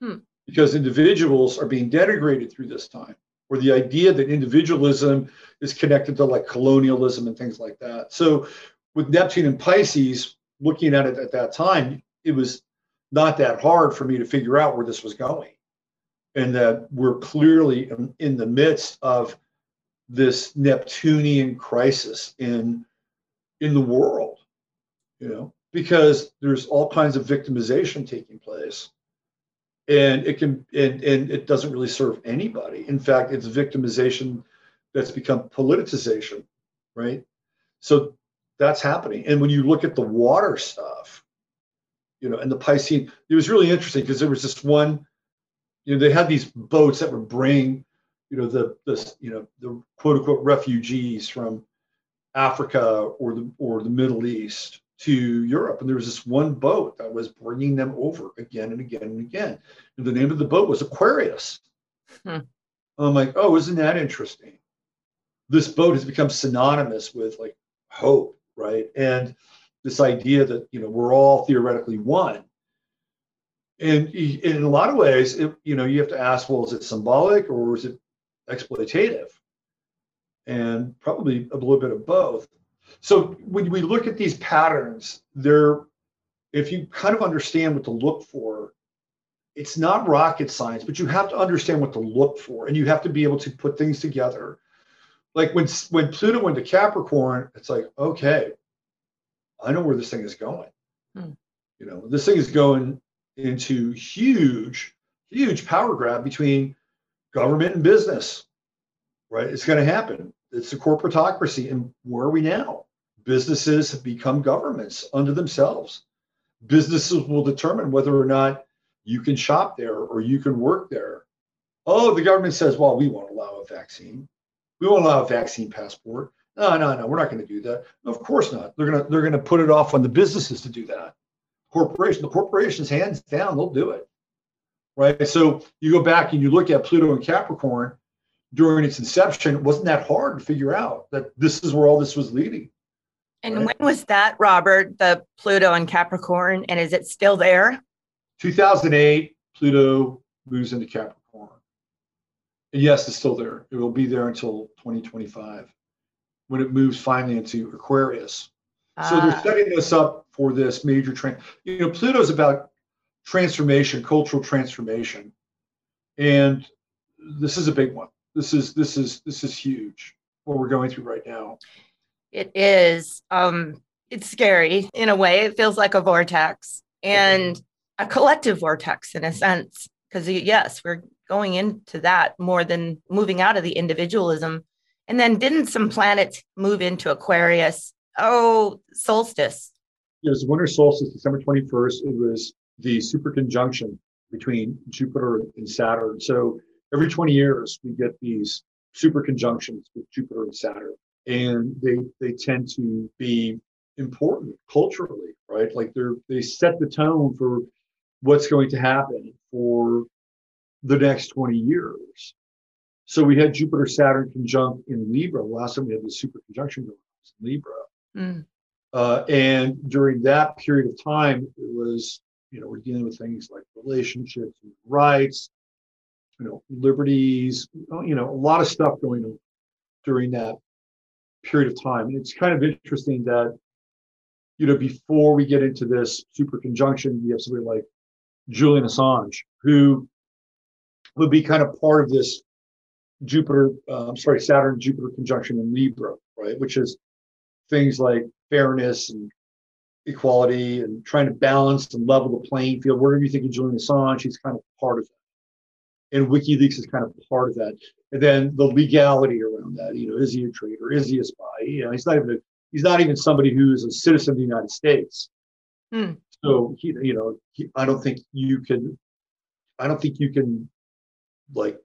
Hmm. Because individuals are being denigrated through this time, or the idea that individualism is connected to like colonialism and things like that. So, with Neptune and Pisces, looking at it at that time, it was not that hard for me to figure out where this was going. And that we're clearly in, in the midst of this Neptunian crisis in in the world, you know, because there's all kinds of victimization taking place and it can and, and it doesn't really serve anybody. In fact it's victimization that's become politicization right? So that's happening. And when you look at the water stuff you know and the piscean it was really interesting because there was this one you know they had these boats that would bring you know the this you know the quote unquote refugees from africa or the or the middle east to Europe. And there was this one boat that was bringing them over again and again and again. And the name of the boat was Aquarius. Hmm. I'm like, oh, isn't that interesting? This boat has become synonymous with like hope, right? And this idea that, you know, we're all theoretically one. And in a lot of ways, it, you know, you have to ask, well, is it symbolic or is it exploitative? And probably a little bit of both. So when we look at these patterns, they're if you kind of understand what to look for, it's not rocket science, but you have to understand what to look for, and you have to be able to put things together. like when when Pluto went to Capricorn, it's like, okay, I know where this thing is going. Hmm. You know, this thing is going into huge, huge power grab between government and business. Right? It's going to happen. It's a corporatocracy. And where are we now? Businesses have become governments unto themselves. Businesses will determine whether or not you can shop there or you can work there. Oh, the government says, well, we won't allow a vaccine. We won't allow a vaccine passport. No, no, no, we're not going to do that. Of course not. They're going to they're going to put it off on the businesses to do that. Corporation, the corporations, hands down, they'll do it. Right. So you go back and you look at Pluto and Capricorn during its inception. It wasn't that hard to figure out that this is where all this was leading. And right? when was that, Robert? The Pluto and Capricorn, and is it still there? 2008, Pluto moves into Capricorn. And yes, it's still there. It will be there until 2025 when it moves finally into Aquarius. Ah. So they're ah. setting us up for this major trend. You know, Pluto's about transformation, cultural transformation. And this is a big one. This is this is this is huge what we're going through right now. It is um it's scary in a way. It feels like a vortex and a collective vortex in a sense because yes, we're going into that more than moving out of the individualism and then didn't some planets move into Aquarius? Oh, solstice. It was winter solstice, December 21st. It was the super conjunction between Jupiter and Saturn. So every 20 years, we get these super conjunctions with Jupiter and Saturn. And they they tend to be important culturally, right? Like they're they set the tone for what's going to happen for the next 20 years. So we had Jupiter Saturn conjunct in Libra. Last time we had the super conjunction going on in Libra. Mm. Uh, and during that period of time, it was, you know, we're dealing with things like relationships and rights, you know, liberties, you know, a lot of stuff going on during that period of time. And it's kind of interesting that, you know, before we get into this super conjunction, we have somebody like Julian Assange, who would be kind of part of this Jupiter, uh, I'm sorry, Saturn Jupiter conjunction in Libra, right? Which is things like fairness and equality and trying to balance and level the playing field. Whatever you think of Julian Assange, he's kind of part of that. And WikiLeaks is kind of part of that. And then the legality around that, you know, is he a traitor? Is he a spy? You know, he's not even a, he's not even somebody who's a citizen of the United States. Hmm. So he, you know, he, I don't think you can, I don't think you can like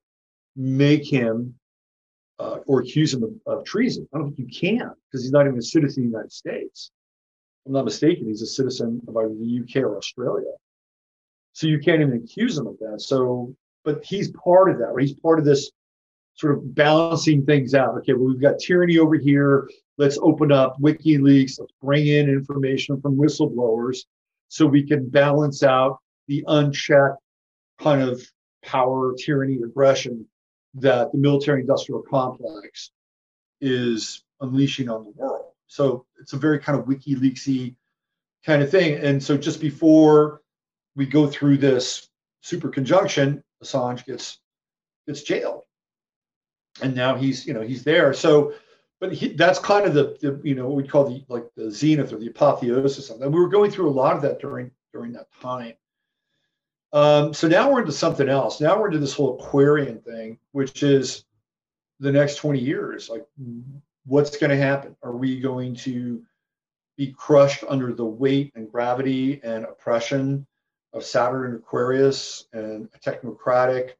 make him uh, or accuse him of, of, treason. I don't think you can because he's not even a citizen of the United States. I'm not mistaken, he's a citizen of either the UK or Australia. So you can't even accuse him of that. So, but he's part of that, right? He's part of this sort of balancing things out. Okay, well, we've got tyranny over here. Let's open up WikiLeaks. Let's bring in information from whistleblowers so we can balance out the unchecked kind of power, tyranny, aggression that the military industrial complex is unleashing on the world. So it's a very kind of WikiLeaksy kind of thing. And so just before we go through this super conjunction, Assange gets gets jailed, and now he's you know he's there. So, but he, that's kind of the, the you know what we call the like the zenith or the apotheosis of that. We were going through a lot of that during during that time. Um, so now we're into something else. Now we're into this whole Aquarian thing, which is the next 20 years. Like, what's going to happen? Are we going to be crushed under the weight and gravity and oppression of Saturn and Aquarius and a technocratic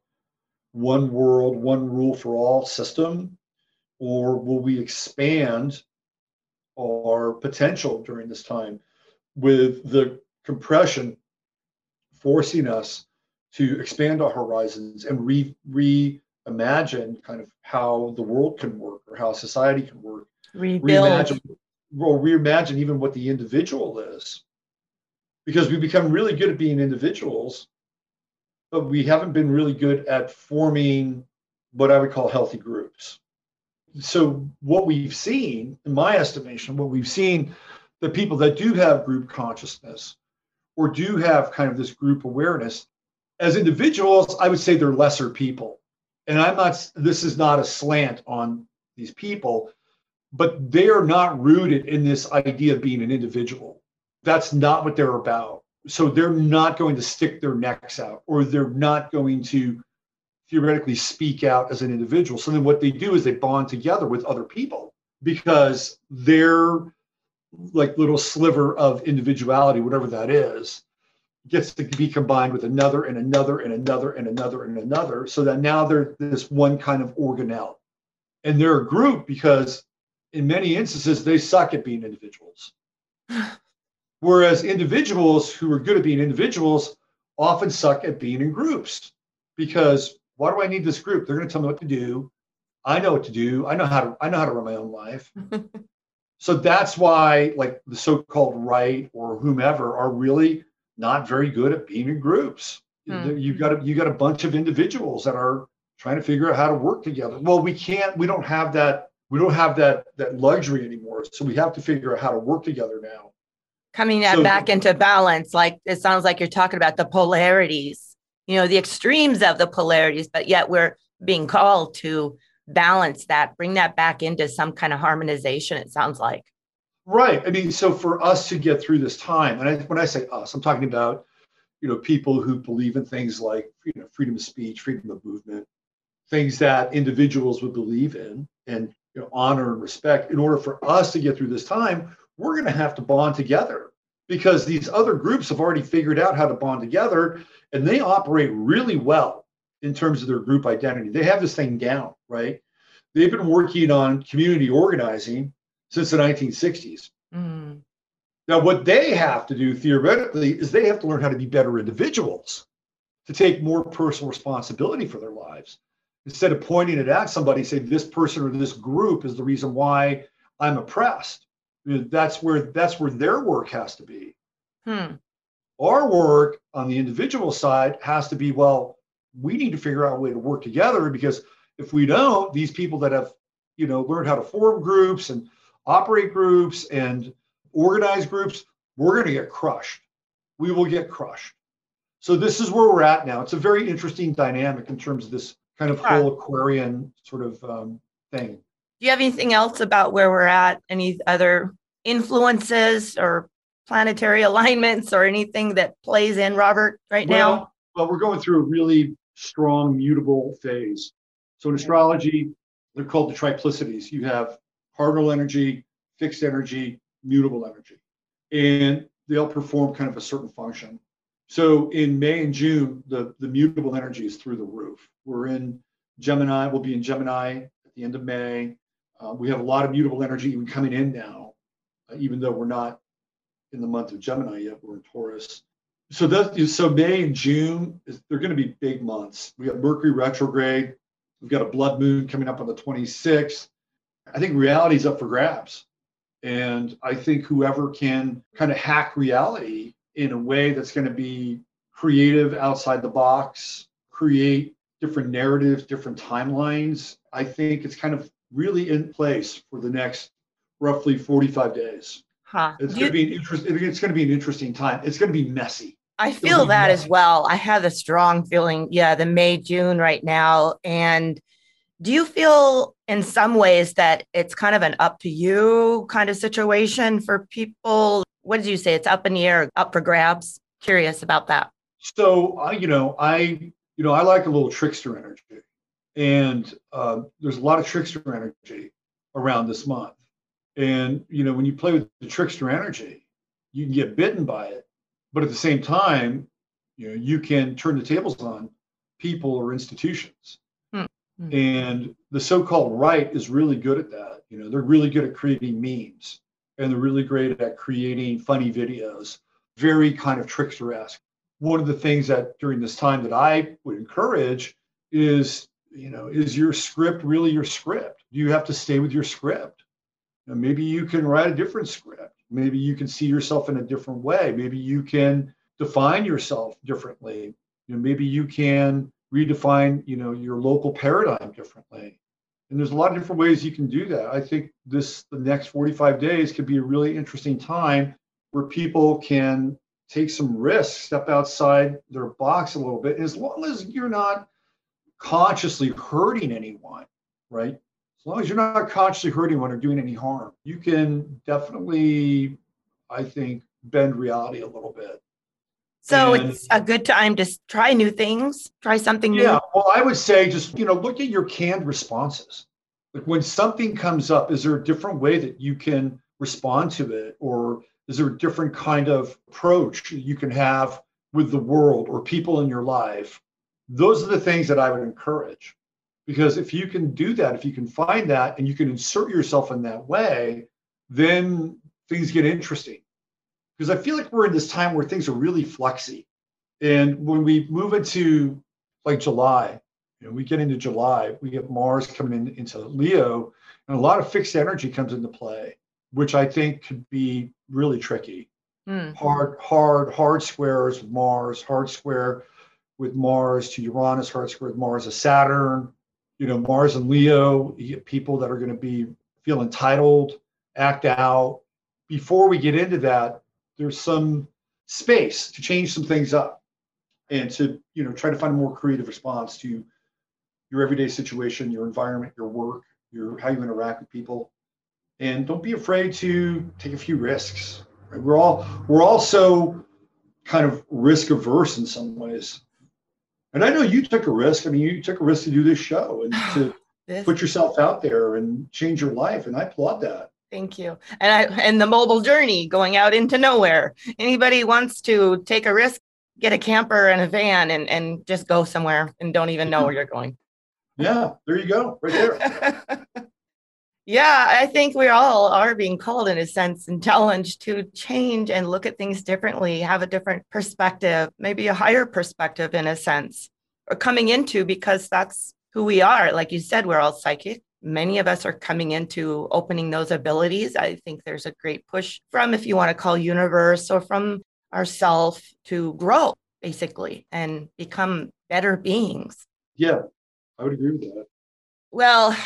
one world, one rule for all system? Or will we expand our potential during this time with the compression forcing us to expand our horizons and re reimagine kind of how the world can work or how society can work. Rebuild. Reimagine, or reimagine even what the individual is. Because we become really good at being individuals, but we haven't been really good at forming what I would call healthy groups. So, what we've seen, in my estimation, what we've seen, the people that do have group consciousness or do have kind of this group awareness as individuals i would say they're lesser people and i'm not this is not a slant on these people, but they are not rooted in this idea of being an individual. That's not what they're about. So they're not going to stick their necks out or they're not going to theoretically speak out as an individual. So then what they do is they bond together with other people because their like little sliver of individuality, whatever that is, gets to be combined with another and another and another and another and another. So that now they're this one kind of organelle. And they're a group because in many instances they suck at being individuals. Whereas individuals who are good at being individuals often suck at being in groups because why do I need this group? They're going to tell me what to do. I know what to do. I know how to I know how to run my own life. so that's why like the so-called right or whomever are really not very good at being in groups. Hmm. You've got a, you got a bunch of individuals that are trying to figure out how to work together. Well, we can't. We don't have that. We don't have that that luxury anymore. So we have to figure out how to work together now. Coming so, back into balance, like it sounds like you're talking about the polarities. You know, the extremes of the polarities, but yet we're being called to balance that, bring that back into some kind of harmonization. It sounds like. Right. I mean, so for us to get through this time, and I, when I say us, I'm talking about, you know, people who believe in things like you know freedom of speech, freedom of movement, things that individuals would believe in, and you know, honor and respect. In order for us to get through this time, we're going to have to bond together because these other groups have already figured out how to bond together, and they operate really well in terms of their group identity. They have this thing down, right? They've been working on community organizing since the 1960s. Mm. Now, what they have to do theoretically is they have to learn how to be better individuals to take more personal responsibility for their lives. Instead of pointing it at somebody, say this person or this group is the reason why I'm oppressed. That's where that's where their work has to be. Hmm. Our work on the individual side has to be well, we need to figure out a way to work together because if we don't, these people that have you know learned how to form groups and operate groups and organize groups, we're going to get crushed. We will get crushed. So this is where we're at now. It's a very interesting dynamic in terms of this kind of whole Aquarian sort of um, thing. Do you have anything else about where we're at? Any other influences or planetary alignments or anything that plays in, Robert, right well, now? Well, we're going through a really strong mutable phase. So in astrology, they're called the triplicities. You have cardinal energy, fixed energy, mutable energy. And they'll perform kind of a certain function. So in May and June, the, the mutable energy is through the roof. We're in Gemini, we'll be in Gemini at the end of May. Uh, we have a lot of mutable energy even coming in now, uh, even though we're not in the month of Gemini yet, we're in Taurus. So that so May and June, is, they're going to be big months. We have Mercury retrograde. We've got a blood moon coming up on the 26th. I think reality is up for grabs. And I think whoever can kind of hack reality in a way that's going to be creative outside the box, create different narratives, different timelines, I think it's kind of really in place for the next roughly 45 days. Huh. It's going to be an interest, it's going to be an interesting time. It's going to be messy. I feel that messy. as well. I have a strong feeling, yeah, the May, June right now. And do you feel in some ways that it's kind of an up to you kind of situation for people? What did you say? It's up in the air, up for grabs. Curious about that. So, uh, you know, I, you know, I like a little trickster energy, and uh, there's a lot of trickster energy around this month. And you know, when you play with the trickster energy, you can get bitten by it, but at the same time, you know, you can turn the tables on people or institutions. Mm-hmm. And the so-called right is really good at that. You know, they're really good at creating memes and they're really great at creating funny videos, very kind of trickster-esque. One of the things that during this time that I would encourage is, you know, is your script really your script? Do you have to stay with your script? Maybe you can write a different script. Maybe you can see yourself in a different way. Maybe you can define yourself differently. You know, maybe you can redefine you know your local paradigm differently and there's a lot of different ways you can do that i think this the next 45 days could be a really interesting time where people can take some risks step outside their box a little bit and as long as you're not consciously hurting anyone right as long as you're not consciously hurting anyone or doing any harm, you can definitely, I think, bend reality a little bit. So and, it's a good time to try new things, try something new. Yeah, well, I would say just, you know, look at your canned responses. Like when something comes up, is there a different way that you can respond to it? Or is there a different kind of approach you can have with the world or people in your life? Those are the things that I would encourage. Because if you can do that, if you can find that and you can insert yourself in that way, then things get interesting. Because I feel like we're in this time where things are really flexy. And when we move into like July, you know, we get into July, we get Mars coming in, into Leo, and a lot of fixed energy comes into play, which I think could be really tricky. Mm. Hard, hard, hard squares Mars, hard square with Mars to Uranus, hard square with Mars to Saturn, you know, Mars and Leo, people that are going to be feel entitled, act out. Before we get into that, there's some space to change some things up and to, you know, try to find a more creative response to your everyday situation, your environment, your work, your how you interact with people. And don't be afraid to take a few risks. Right? We're all we're all so kind of risk averse in some ways. And I know you took a risk. I mean, you took a risk to do this show and to this. put yourself out there and change your life. And I applaud that. Thank you. And I and the mobile journey going out into nowhere. Anybody wants to take a risk, get a camper and a van and, and just go somewhere and don't even know mm-hmm. where you're going. Yeah, there you go. Right there. yeah, I think we all are being called in a sense and challenged to change and look at things differently, have a different perspective, maybe a higher perspective in a sense, or coming into because that's who we are. Like you said, we're all psychic. Many of us are coming into opening those abilities. I think there's a great push from, if you want to call universe or from ourself to grow basically and become better beings. Yeah, I would agree with that. Well,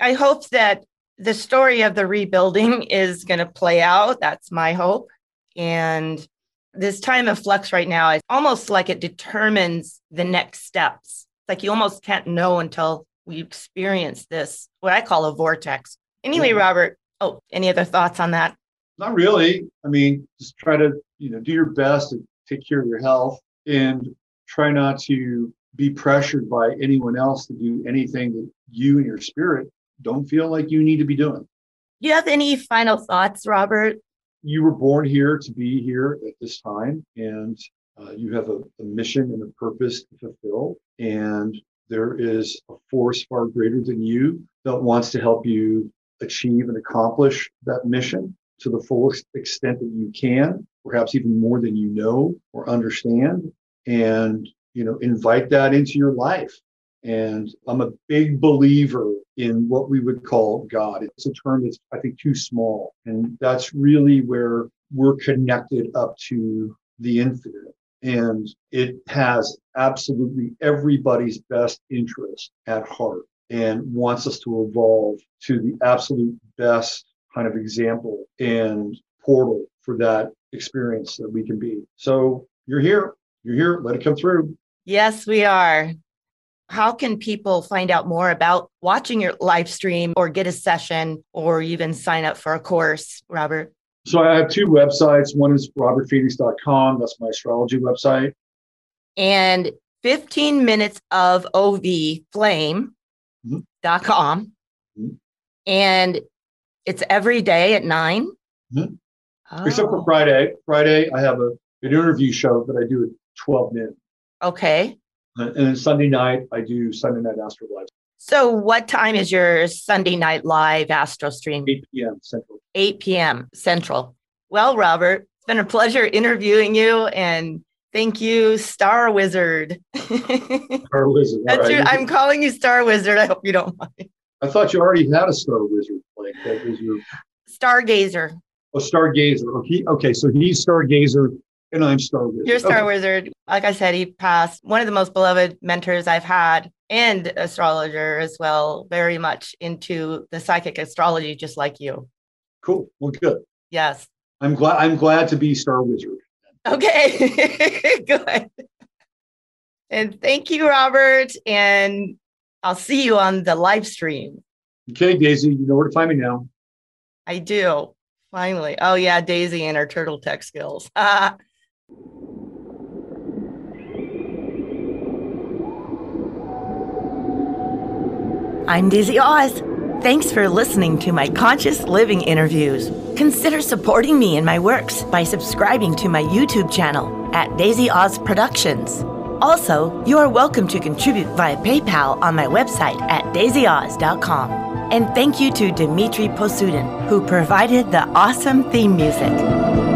I hope that the story of the rebuilding is going to play out. That's my hope. And this time of flux right now is almost like it determines the next steps. Like you almost can't know until we experience this, what I call a vortex. Anyway, mm-hmm. Robert, oh, any other thoughts on that? Not really. I mean, just try to, you know, do your best to take care of your health and try not to be pressured by anyone else to do anything that you and your spirit don't feel like you need to be doing. Do you have any final thoughts, Robert? You were born here to be here at this time, and uh, you have a, a mission and a purpose to fulfill. And there is a force far greater than you that wants to help you achieve and accomplish that mission to the fullest extent that you can, perhaps even more than you know or understand. And you know, invite that into your life. And I'm a big believer in what we would call God. It's a term that's, I think, too small. And that's really where we're connected up to the infinite. And it has absolutely everybody's best interest at heart and wants us to evolve to the absolute best kind of example and portal for that experience that we can be. So you're here, you're here, let it come through. Yes, we are. How can people find out more about watching your live stream or get a session or even sign up for a course, Robert? So I have two websites. One is robertphoenix.com. That's my astrology website. And 15 minutes of OV flame.com. Mm-hmm. And it's every day at 9 mm-hmm. oh. Except for Friday. Friday, I have a, an interview show that I do at 12 noon. Okay. Uh, and then Sunday night, I do Sunday Night Astro Live. So, what time is your Sunday Night Live Astro stream? 8 p.m. Central. 8 p.m. Central. Well, Robert, it's been a pleasure interviewing you and thank you, Star Wizard. Star Wizard. That's right. your, I'm calling you Star Wizard. I hope you don't mind. I thought you already had a Star Wizard. Like that was your Stargazer. Oh, Stargazer. Okay, okay, so he's Stargazer and I'm Star Wizard. You're Star okay. Wizard. Like I said, he passed one of the most beloved mentors I've had and astrologer as well, very much into the psychic astrology, just like you. Cool. Well, good. Yes. I'm glad I'm glad to be Star Wizard. Okay. good. And thank you, Robert. And I'll see you on the live stream. Okay, Daisy, you know where to find me now. I do. Finally. Oh, yeah, Daisy and her turtle tech skills. I'm Daisy Oz. Thanks for listening to my conscious living interviews. Consider supporting me in my works by subscribing to my YouTube channel at Daisy Oz Productions. Also, you are welcome to contribute via PayPal on my website at daisyoz.com. And thank you to Dmitry Posudin, who provided the awesome theme music.